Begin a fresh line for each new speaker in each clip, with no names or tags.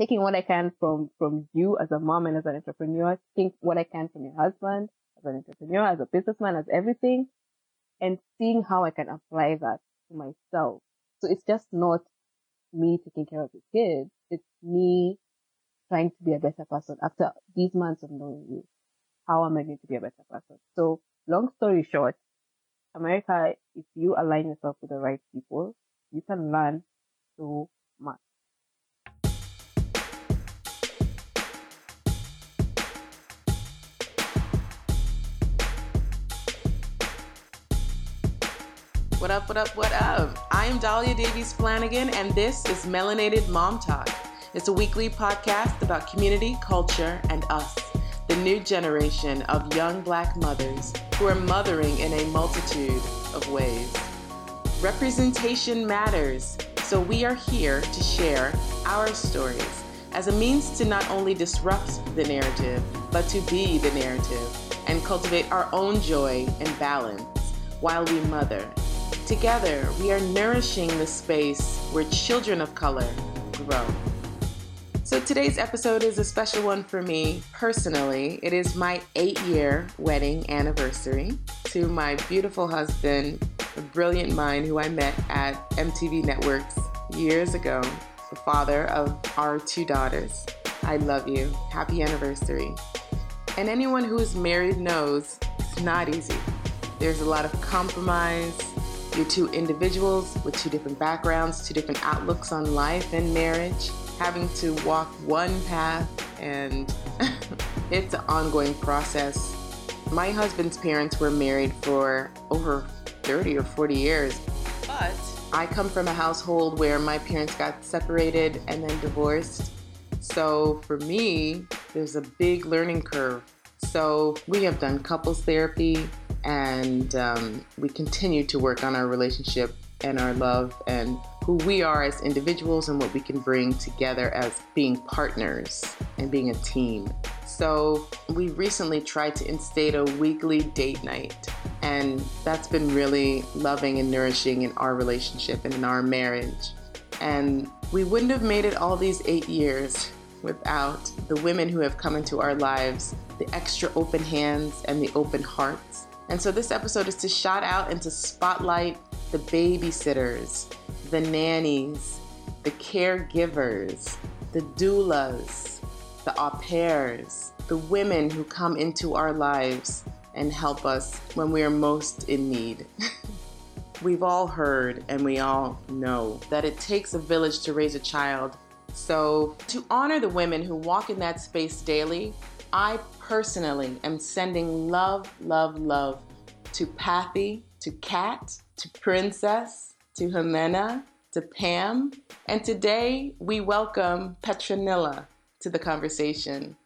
taking what I can from, from you as a mom and as an entrepreneur, taking what I can from your husband as an entrepreneur, as a businessman, as everything, and seeing how I can apply that to myself. So it's just not me taking care of the kids. It's me trying to be a better person after these months of knowing you. How am I going to be a better person? So long story short, America, if you align yourself with the right people, you can learn so
What up, what up, what up? I am Dahlia Davies Flanagan, and this is Melanated Mom Talk. It's a weekly podcast about community, culture, and us, the new generation of young black mothers who are mothering in a multitude of ways. Representation matters, so we are here to share our stories as a means to not only disrupt the narrative, but to be the narrative and cultivate our own joy and balance while we mother. Together, we are nourishing the space where children of color grow. So today's episode is a special one for me personally. It is my eight year wedding anniversary to my beautiful husband, a brilliant mind who I met at MTV Networks years ago, the father of our two daughters. I love you. Happy anniversary. And anyone who is married knows it's not easy. There's a lot of compromise. You're two individuals with two different backgrounds, two different outlooks on life and marriage having to walk one path, and it's an ongoing process. My husband's parents were married for over 30 or 40 years, but I come from a household where my parents got separated and then divorced. So for me, there's a big learning curve. So we have done couples therapy and um, we continue to work on our relationship and our love and who we are as individuals and what we can bring together as being partners and being a team. So, we recently tried to instate a weekly date night, and that's been really loving and nourishing in our relationship and in our marriage. And we wouldn't have made it all these eight years without the women who have come into our lives, the extra open hands and the open hearts. And so, this episode is to shout out and to spotlight the babysitters, the nannies, the caregivers, the doulas, the au pairs, the women who come into our lives and help us when we are most in need. We've all heard and we all know that it takes a village to raise a child. So, to honor the women who walk in that space daily, I personally am sending love, love, love to Pathy, to Kat, to Princess, to Jimena, to Pam, and today we welcome Petronilla to the conversation.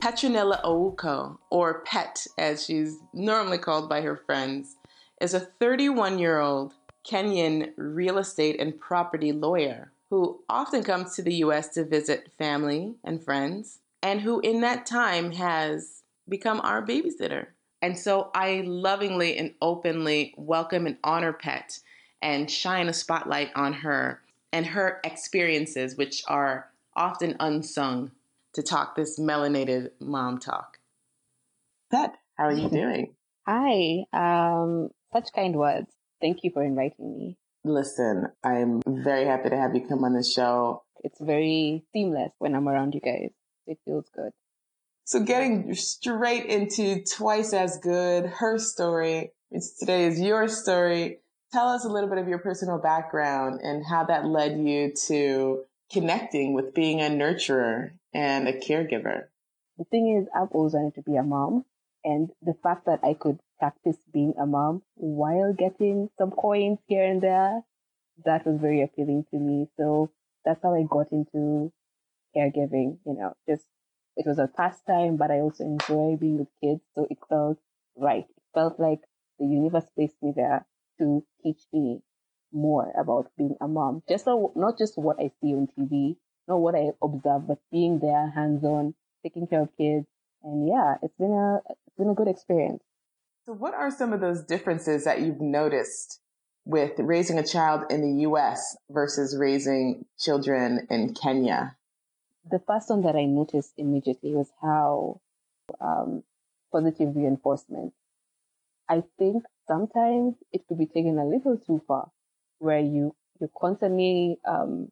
Petronilla Ouko, or Pet as she's normally called by her friends, is a 31 year old Kenyan real estate and property lawyer who often comes to the US to visit family and friends, and who in that time has become our babysitter. And so I lovingly and openly welcome and honor Pet and shine a spotlight on her and her experiences, which are often unsung, to talk this melanated mom talk. Pet, how are you doing?
Hi, um, such kind words. Thank you for inviting me.
Listen, I'm very happy to have you come on the show.
It's very seamless when I'm around you guys. It feels good.
So getting straight into twice as good, her story. It's today is your story tell us a little bit of your personal background and how that led you to connecting with being a nurturer and a caregiver.
The thing is, I've always wanted to be a mom. And the fact that I could practice being a mom while getting some coins here and there, that was very appealing to me. So that's how I got into caregiving, you know, just it was a pastime, but I also enjoy being with kids. So it felt right. It felt like the universe placed me there to teach me more about being a mom. Just so, not just what I see on TV, not what I observe, but being there, hands on, taking care of kids. And yeah, it's been a it's been a good experience.
So, what are some of those differences that you've noticed with raising a child in the U.S. versus raising children in Kenya?
The first one that I noticed immediately was how um, positive reinforcement. I think sometimes it could be taken a little too far, where you you're constantly um,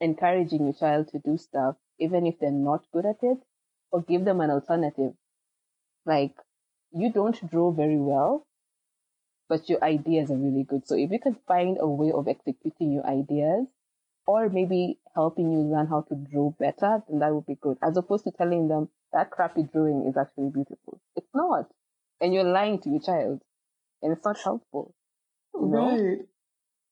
encouraging your child to do stuff, even if they're not good at it, or give them an alternative. Like you don't draw very well, but your ideas are really good. So if you could find a way of executing your ideas or maybe helping you learn how to draw better, then that would be good. As opposed to telling them that crappy drawing is actually beautiful. It's not. And you're lying to your child. And it's not helpful.
Know? Right.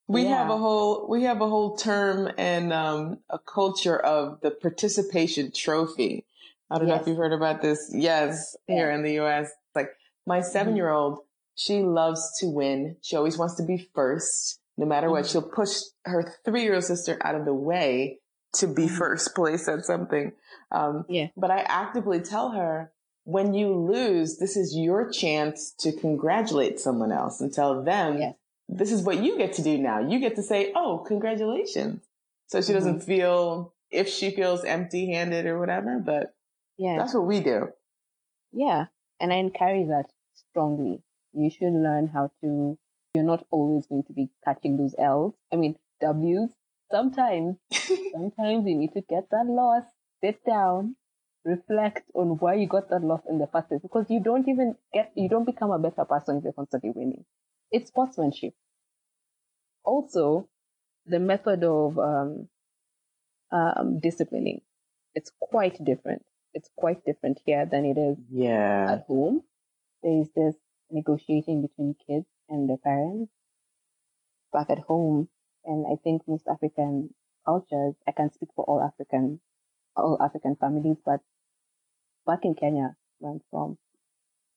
We yeah. have a whole we have a whole term and um, a culture of the participation trophy. I don't yes. know if you've heard about this. Yes, yeah. here in the US. Like my mm-hmm. seven year old, she loves to win. She always wants to be first no matter what. Mm-hmm. She'll push her three year old sister out of the way to be mm-hmm. first place at something. Um, yeah. But I actively tell her, when you lose, this is your chance to congratulate someone else and tell them, yes. this is what you get to do now. You get to say, oh, congratulations. So she mm-hmm. doesn't feel, if she feels empty handed or whatever, but yeah, that's what we do.
Yeah. And I encourage that strongly. You should learn how to you're not always going to be catching those L's. I mean, W's. Sometimes, sometimes you need to get that loss, sit down, reflect on why you got that loss in the first place because you don't even get, you don't become a better person if you're constantly winning. It's sportsmanship. Also, the method of um, um, disciplining, it's quite different. It's quite different here than it is
yeah.
at home. There is this negotiating between kids and their parents back at home. And I think most African cultures, I can speak for all African, all African families, but back in Kenya, where I'm from,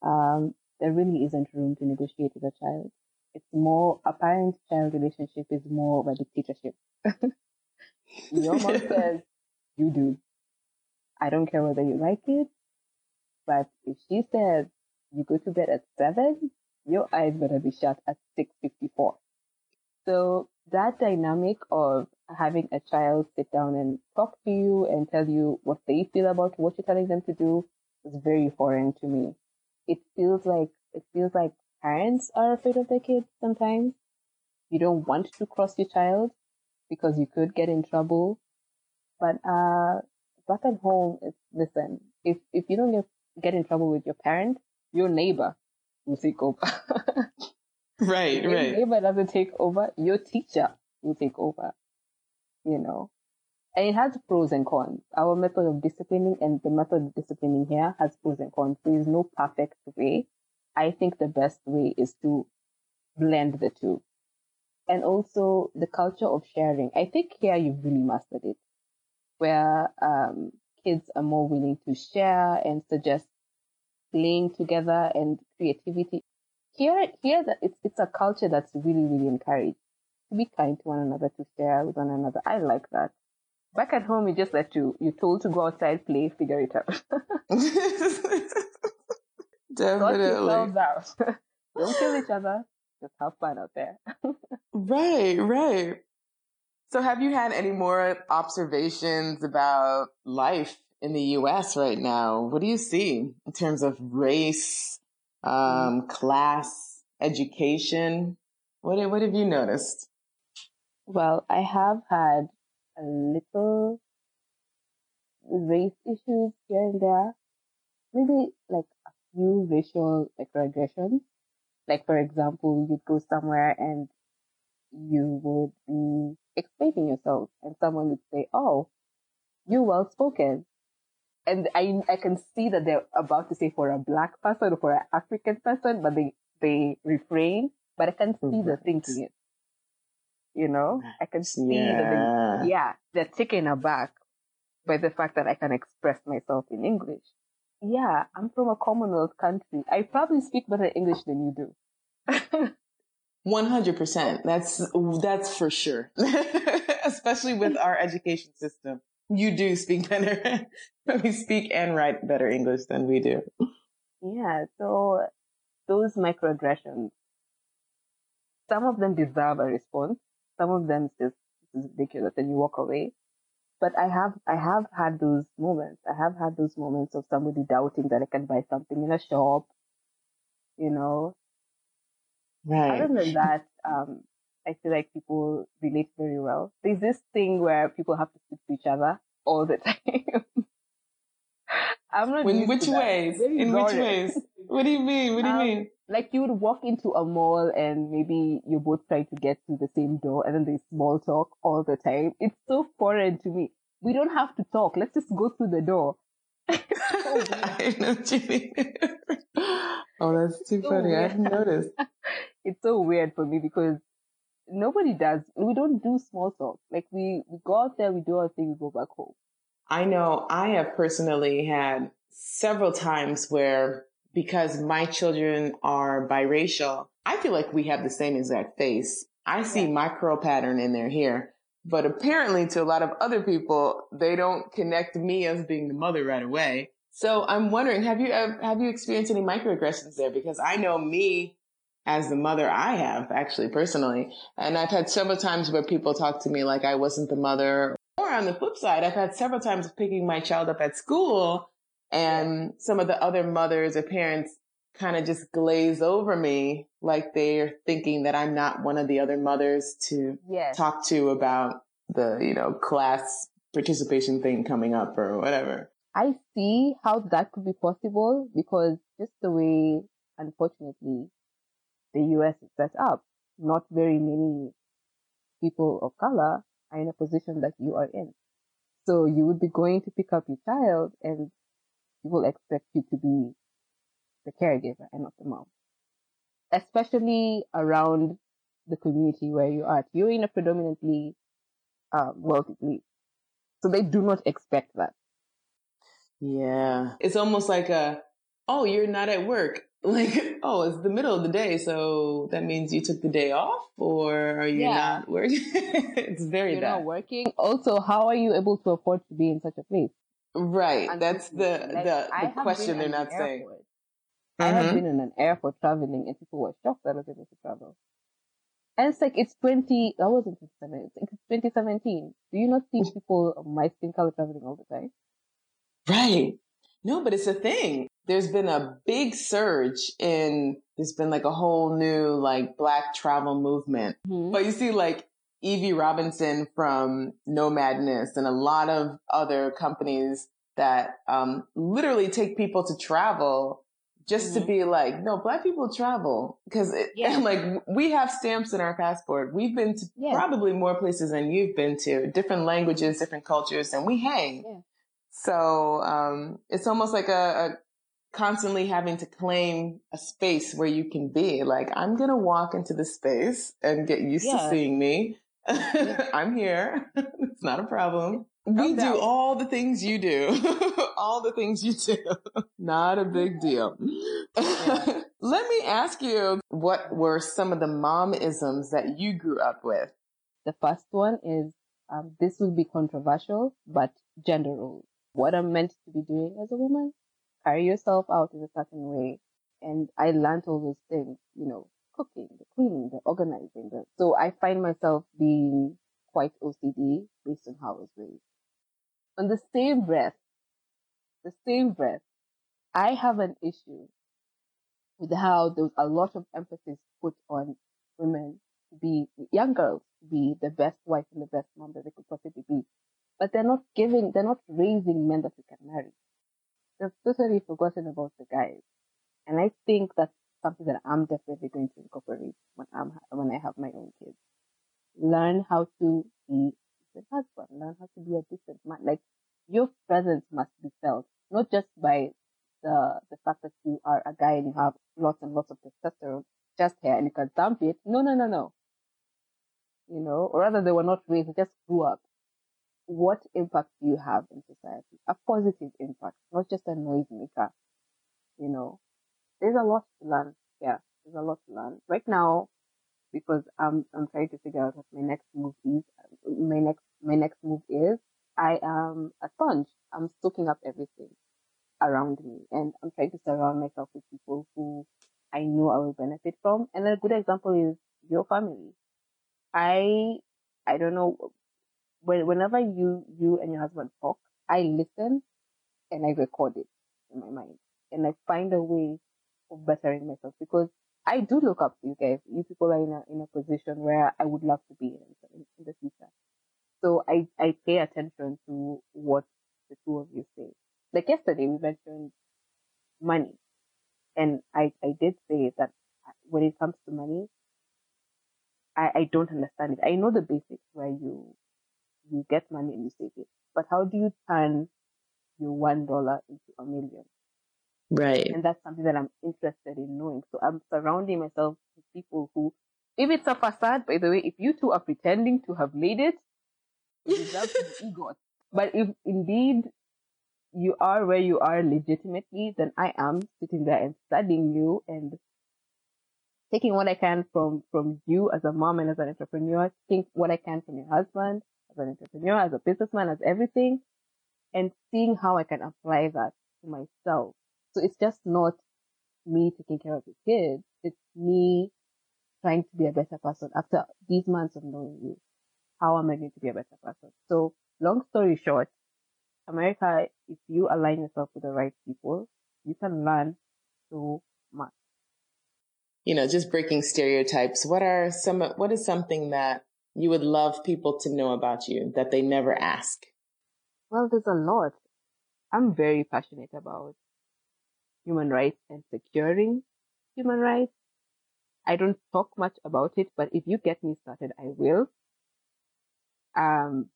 um, there really isn't room to negotiate with a child. It's more, a parent-child relationship is more of a dictatorship. Your mom says, you do. I don't care whether you like it, but if she says you go to bed at seven, your eyes better be shut at 6.54. So that dynamic of having a child sit down and talk to you and tell you what they feel about what you're telling them to do is very foreign to me. It feels like, it feels like parents are afraid of their kids sometimes. You don't want to cross your child because you could get in trouble. But, uh, back at home, it's, listen, if, if you don't get, get in trouble with your parent, your neighbor will take over.
right,
your
right.
neighbor doesn't take over, your teacher will take over. You know. And it has pros and cons. Our method of disciplining and the method of disciplining here has pros and cons. There is no perfect way. I think the best way is to blend the two. And also the culture of sharing. I think here you've really mastered it. Where um, kids are more willing to share and suggest playing together and creativity. Here, here, that it's it's a culture that's really, really encouraged to be kind to one another, to share with one another. I like that. Back at home, you just let you you're told to go outside, play, figure it out.
Definitely.
out. Don't kill each other. Just have fun out there.
right, right. So have you had any more observations about life in the U.S. right now. What do you see in terms of race, um, mm-hmm. class, education? What what have you noticed?
Well, I have had a little race issues here and there. Maybe like a few racial like regressions. Like for example, you'd go somewhere and you would be explaining yourself and someone would say, Oh, you're well spoken and I I can see that they're about to say for a black person or for an African person, but they they refrain. But I can see the mm-hmm. thinking. You know, I can see yeah. that they, yeah, they're taken aback by the fact that I can express myself in English. Yeah, I'm from a Commonwealth country. I probably speak better English than you do.
One hundred percent. That's that's for sure. Especially with our education system. You do speak better. we speak and write better English than we do.
Yeah. So those microaggressions, some of them deserve a response. Some of them just is ridiculous and you walk away. But I have, I have had those moments. I have had those moments of somebody doubting that I can buy something in a shop, you know.
Right.
Other than that, um, I feel like people relate very well. There's this thing where people have to speak to each other all the time. I'm not.
In which ways? In which ways? What do you mean? What do you um, mean?
Like you would walk into a mall and maybe you're both trying to get to the same door and then there's small talk all the time. It's so foreign to me. We don't have to talk. Let's just go through the door.
I know what you mean. oh, that's too so funny. Weird. I didn't notice.
it's so weird for me because nobody does. We don't do small talk. Like we, we go out there, we do our thing, we go back home.
I know I have personally had several times where because my children are biracial, I feel like we have the same exact face. I see my curl pattern in their hair, but apparently to a lot of other people, they don't connect me as being the mother right away. So I'm wondering, have you, have you experienced any microaggressions there? Because I know me as the mother I have actually personally. And I've had several times where people talk to me like I wasn't the mother. Or on the flip side, I've had several times picking my child up at school and some of the other mothers or parents kind of just glaze over me like they're thinking that I'm not one of the other mothers to yes. talk to about the, you know, class participation thing coming up or whatever.
I see how that could be possible because just the way, unfortunately, the US is set up, not very many people of color are in a position that you are in. So you would be going to pick up your child and people expect you to be the caregiver and not the mom. Especially around the community where you are. You're in a predominantly uh, wealthy So they do not expect that.
Yeah. It's almost like a, oh, you're not at work. Like, oh, it's the middle of the day, so that means you took the day off, or are you yeah. not working? it's very
You're
bad.
not working. Also, how are you able to afford to be in such a place?
Right. That's the like, the, the question they're not saying.
I have mm-hmm. been in an airport traveling, and people were shocked that I was able to travel. And it's like it's twenty. That wasn't twenty seventeen. It's twenty seventeen. Do you not see people of my skin color traveling all the time?
Right. No, but it's a thing. There's been a big surge in, there's been like a whole new like black travel movement. Mm-hmm. But you see like Evie Robinson from Nomadness and a lot of other companies that um, literally take people to travel just mm-hmm. to be like, no, black people travel because yeah. like we have stamps in our passport. We've been to yeah. probably more places than you've been to, different languages, different cultures, and we hang. Yeah. So um, it's almost like a, constantly having to claim a space where you can be. Like I'm gonna walk into the space and get used yeah. to seeing me. Yeah. I'm here. it's not a problem. We do all the things you do. all the things you do. not a big deal. Yeah. Let me ask you, what were some of the momisms that you grew up with?
The first one is, um, this will be controversial, but gender roles what I'm meant to be doing as a woman. Carry yourself out in a certain way. And I learned all those things, you know, cooking, the cleaning, the organizing. The, so I find myself being quite OCD based on how I was raised. On the same breath, the same breath, I have an issue with how there was a lot of emphasis put on women to be young girls to be the best wife and the best mom that they could possibly be but they're not giving, they're not raising men that we can marry. They've totally forgotten about the guys. And I think that's something that I'm definitely going to incorporate when I'm, when I have my own kids. Learn how to be a husband, learn how to be a decent man. Like, your presence must be felt, not just by the, the fact that you are a guy and you have lots and lots of testosterone, just here and you can dump it. No, no, no, no. You know, or rather they were not raised, they just grew up what impact do you have in society? A positive impact, not just a noisemaker. You know, there's a lot to learn. Yeah, there's a lot to learn. Right now, because I'm I'm trying to figure out what my next move is. My next my next move is I am a sponge. I'm soaking up everything around me, and I'm trying to surround myself with people who I know I will benefit from. And a good example is your family. I I don't know when, whenever you, you and your husband talk, I listen and I record it in my mind and I find a way of bettering myself because I do look up to you guys. You people are in a, in a position where I would love to be in, in, the future. So I, I pay attention to what the two of you say. Like yesterday we mentioned money and I, I did say that when it comes to money, I, I don't understand it. I know the basics where you, you get money and you save it, but how do you turn your one dollar into a million?
Right.
And that's something that I'm interested in knowing. So I'm surrounding myself with people who, if it's a facade, by the way, if you two are pretending to have made it, you deserve to be ego. But if indeed you are where you are legitimately, then I am sitting there and studying you and taking what I can from, from you as a mom and as an entrepreneur, taking what I can from your husband as an entrepreneur, as a businessman, as everything, and seeing how I can apply that to myself. So it's just not me taking care of the kids. It's me trying to be a better person after these months of knowing you. How am I going to be a better person? So long story short, America, if you align yourself with the right people, you can learn so much.
You know, just breaking stereotypes. What are some, what is something that you would love people to know about you that they never ask?
Well, there's a lot. I'm very passionate about human rights and securing human rights. I don't talk much about it, but if you get me started, I will. Um,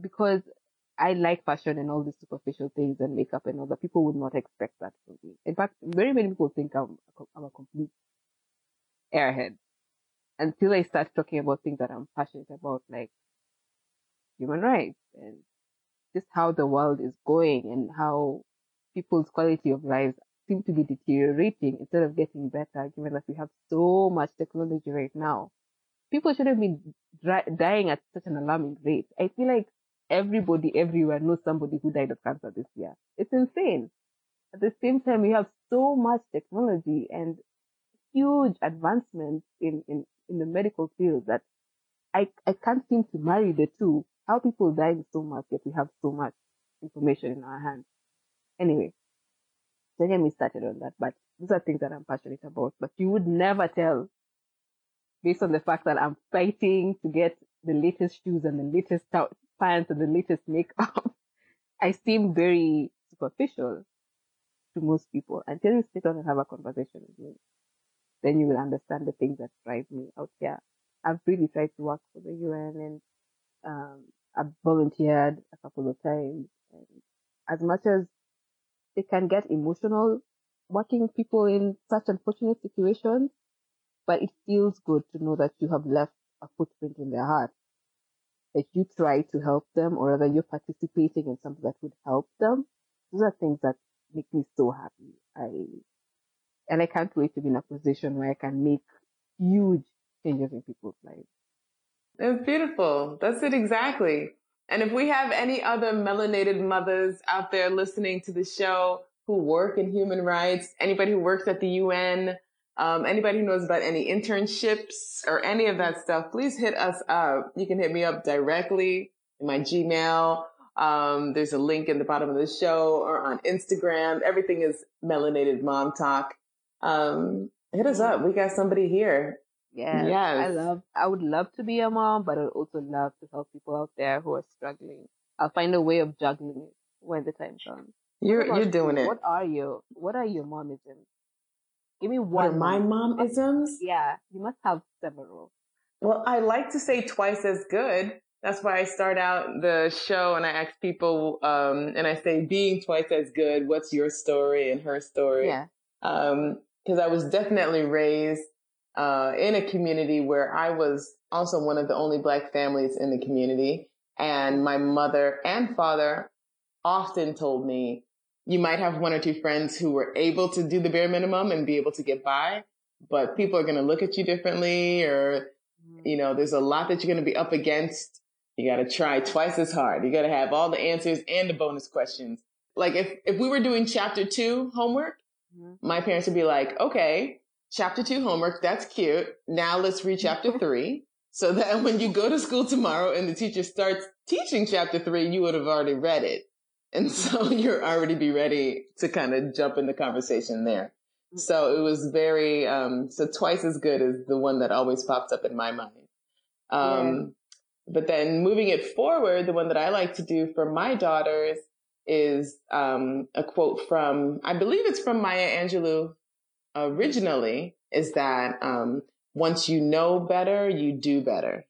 because I like fashion and all these superficial things and makeup and all that. People would not expect that from me. In fact, very many people think I'm, I'm a complete airhead until I start talking about things that I'm passionate about, like human rights and just how the world is going and how people's quality of lives seem to be deteriorating instead of getting better, given that we have so much technology right now. People shouldn't be dying at such an alarming rate. I feel like everybody everywhere knows somebody who died of cancer this year. It's insane. At the same time, we have so much technology and huge advancements in, in, in the medical field that I, I can't seem to marry the two. How people dying so much, yet we have so much information in our hands. Anyway, don't get me started on that, but these are things that I'm passionate about. But you would never tell based on the fact that I'm fighting to get the latest shoes and the latest pants and the latest makeup. I seem very superficial to most people until you sit down and have a conversation with me. Then you will understand the things that drive me out here. I've really tried to work for the UN and um, I've volunteered a couple of times. And as much as it can get emotional working people in such unfortunate situations, but it feels good to know that you have left a footprint in their heart. That you try to help them or rather you're participating in something that would help them. Those are things that make me so happy. I, and I can't wait to be in a position where I can make huge changes in people's lives.
That's beautiful. That's it exactly. And if we have any other melanated mothers out there listening to the show who work in human rights, anybody who works at the UN, um, anybody who knows about any internships or any of that stuff, please hit us up. You can hit me up directly in my Gmail. Um, there's a link in the bottom of the show or on Instagram. Everything is Melanated Mom Talk. Um, hit us up. We got somebody here.
Yeah. Yes. I love, I would love to be a mom, but I'd also love to help people out there who are struggling. I'll find a way of juggling it when the time comes.
You're, you're doing
you?
it.
What are you? What are your momisms? Give me one.
My momisms?
Yeah. You must have several.
Well, I like to say twice as good. That's why I start out the show and I ask people, um, and I say, being twice as good, what's your story and her story?
Yeah.
Um, cause I was definitely raised uh, in a community where I was also one of the only black families in the community. And my mother and father often told me, you might have one or two friends who were able to do the bare minimum and be able to get by, but people are going to look at you differently or, mm-hmm. you know, there's a lot that you're going to be up against. You got to try twice as hard. You got to have all the answers and the bonus questions. Like if, if we were doing chapter two homework. My parents would be like, okay, chapter two homework. That's cute. Now let's read chapter three. so that when you go to school tomorrow and the teacher starts teaching chapter three, you would have already read it. And so you're already be ready to kind of jump in the conversation there. So it was very, um, so twice as good as the one that always pops up in my mind. Um, yeah. but then moving it forward, the one that I like to do for my daughters is, um, a quote from, I believe it's from Maya Angelou originally is that, um, once you know better, you do better.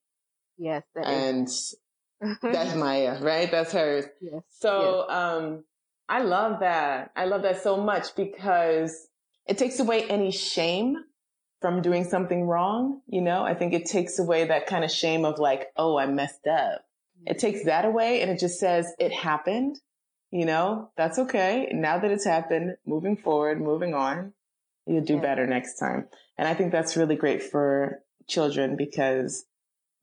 Yes.
and that's Maya, right? That's hers.
Yes.
So, yes. um, I love that. I love that so much because it takes away any shame from doing something wrong. You know, I think it takes away that kind of shame of like, oh, I messed up. It takes that away and it just says it happened. You know, that's okay. Now that it's happened, moving forward, moving on, you'll do yeah. better next time. And I think that's really great for children because,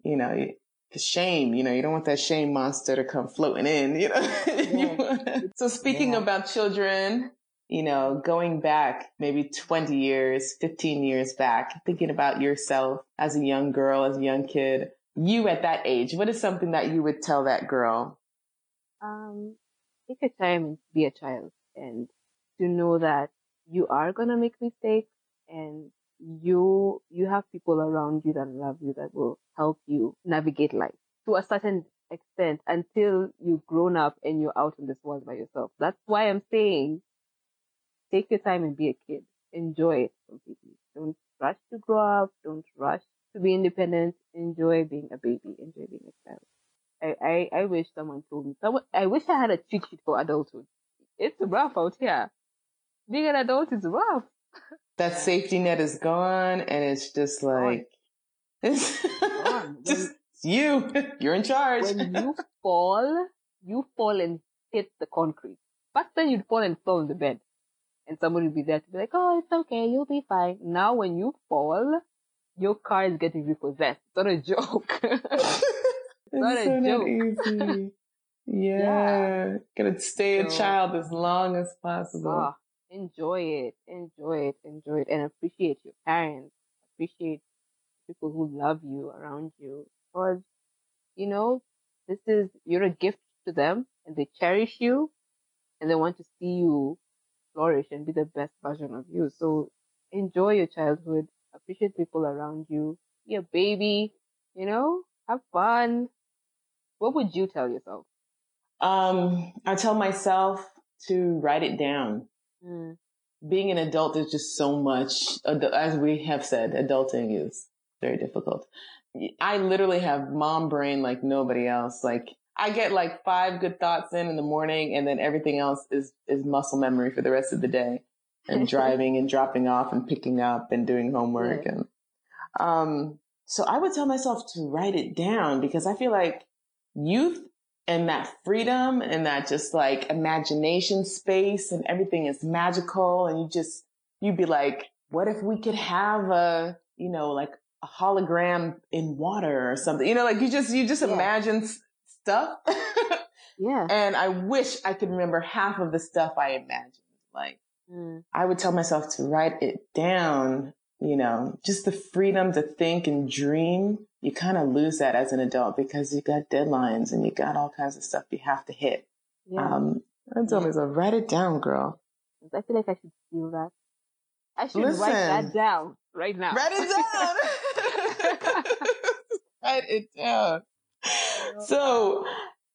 you know, the shame, you know, you don't want that shame monster to come floating in, you know. Yeah. so speaking yeah. about children, you know, going back maybe 20 years, 15 years back, thinking about yourself as a young girl, as a young kid, you at that age, what is something that you would tell that girl?
Um, take a time and be a child and to know that you are to make mistakes and you, you have people around you that love you that will help you navigate life to a certain extent until you've grown up and you're out in this world by yourself. That's why I'm saying take your time and be a kid. Enjoy it completely. Don't rush to grow up. Don't rush to be independent. Enjoy being a baby. Enjoy being a child. I, I, I wish someone told me. Someone, I wish I had a cheat sheet for adulthood. It's rough out here. Being an adult is rough.
That safety net is gone, and it's just like it's just you. You're in charge.
When you fall, you fall and hit the concrete. Back then, you'd fall and fall on the bed and somebody will be there to be like, oh, it's okay, you'll be fine. Now when you fall, your car is getting repossessed. It's not a joke. It's not a so joke.
Not easy. Yeah. yeah. Gotta stay so, a child as long as possible. Oh,
enjoy it. Enjoy it. Enjoy it. And appreciate your parents. Appreciate people who love you around you. Because, you know, this is, you're a gift to them and they cherish you and they want to see you flourish and be the best version of you. So enjoy your childhood, appreciate people around you, be a baby, you know, have fun. What would you tell yourself?
Um, I tell myself to write it down. Mm. Being an adult is just so much, as we have said, adulting is very difficult. I literally have mom brain like nobody else. Like I get like five good thoughts in in the morning and then everything else is, is muscle memory for the rest of the day and driving and dropping off and picking up and doing homework. Yeah. And, um, so I would tell myself to write it down because I feel like youth and that freedom and that just like imagination space and everything is magical. And you just, you'd be like, what if we could have a, you know, like a hologram in water or something, you know, like you just, you just yeah. imagine stuff.
yeah.
And I wish I could remember half of the stuff I imagined. Like, mm. I would tell myself to write it down, you know, just the freedom to think and dream. You kind of lose that as an adult because you got deadlines and you got all kinds of stuff you have to hit. Yeah. Um, I tell yeah. myself, write it down, girl.
I feel like I should feel that. I should Listen, write that down right now.
Write it down. write it down so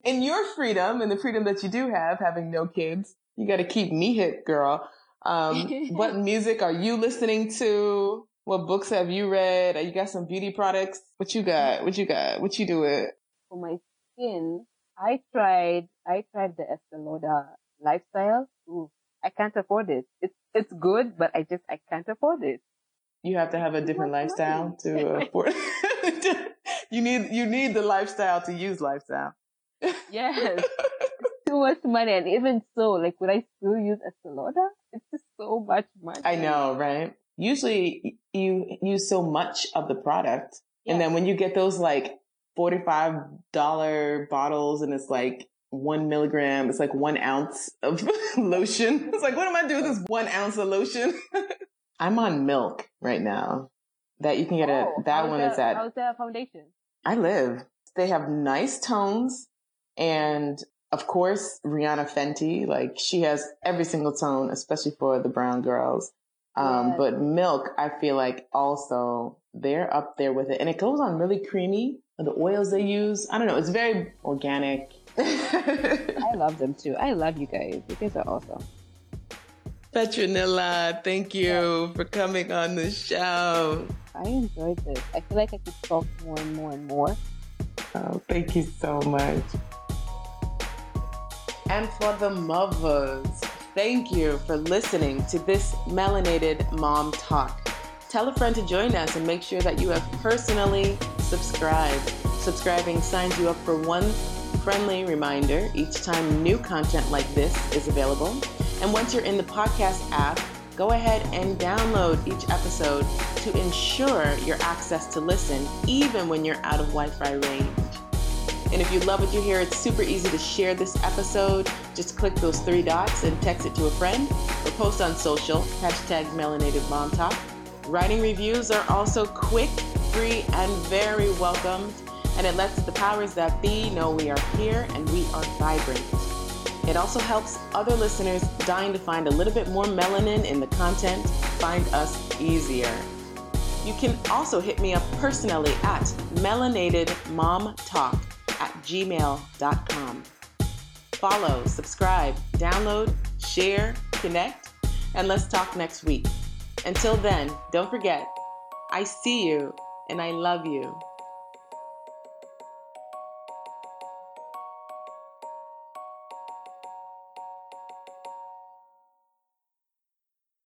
in your freedom and the freedom that you do have, having no kids, you got to keep me hit, girl. Um, what music are you listening to? What books have you read? You got some beauty products? What you got? What you got? What you do with?
For my skin, I tried, I tried the Estee Lauder lifestyle. Ooh, I can't afford it. It's, it's good, but I just, I can't afford it.
You have to have a different lifestyle to afford. you need you need the lifestyle to use lifestyle.
Yes. much money. And even so, like would I still use Estee Lauder? It's just so much money.
I know, right? Usually you use so much of the product. Yeah. And then when you get those like $45 bottles and it's like one milligram, it's like one ounce of lotion. It's like, what am I doing with this one ounce of lotion? I'm on milk right now that you can get oh, a, that one is at.
How's the foundation?
I live. They have nice tones and of course, Rihanna Fenty, like she has every single tone, especially for the brown girls. Um, yes. but milk, I feel like also they're up there with it and it goes on really creamy. The oils they use, I don't know, it's very organic.
I love them too. I love you guys. You guys are awesome.
Petronilla, thank you for coming on the show.
I enjoyed this. I feel like I could talk more and more and more.
Oh, thank you so much. And for the mothers, thank you for listening to this melanated mom talk. Tell a friend to join us and make sure that you have personally subscribed. Subscribing signs you up for one friendly reminder each time new content like this is available. And once you're in the podcast app, go ahead and download each episode to ensure your access to listen even when you're out of Wi Fi range. And if you love what you hear, it's super easy to share this episode. Just click those three dots and text it to a friend or post on social, hashtag melanated mom talk. Writing reviews are also quick, free, and very welcomed. And it lets the powers that be know we are here and we are vibrant. It also helps other listeners dying to find a little bit more melanin in the content find us easier. You can also hit me up personally at melanatedmomtalk at gmail.com. Follow, subscribe, download, share, connect, and let's talk next week. Until then, don't forget, I see you and I love you.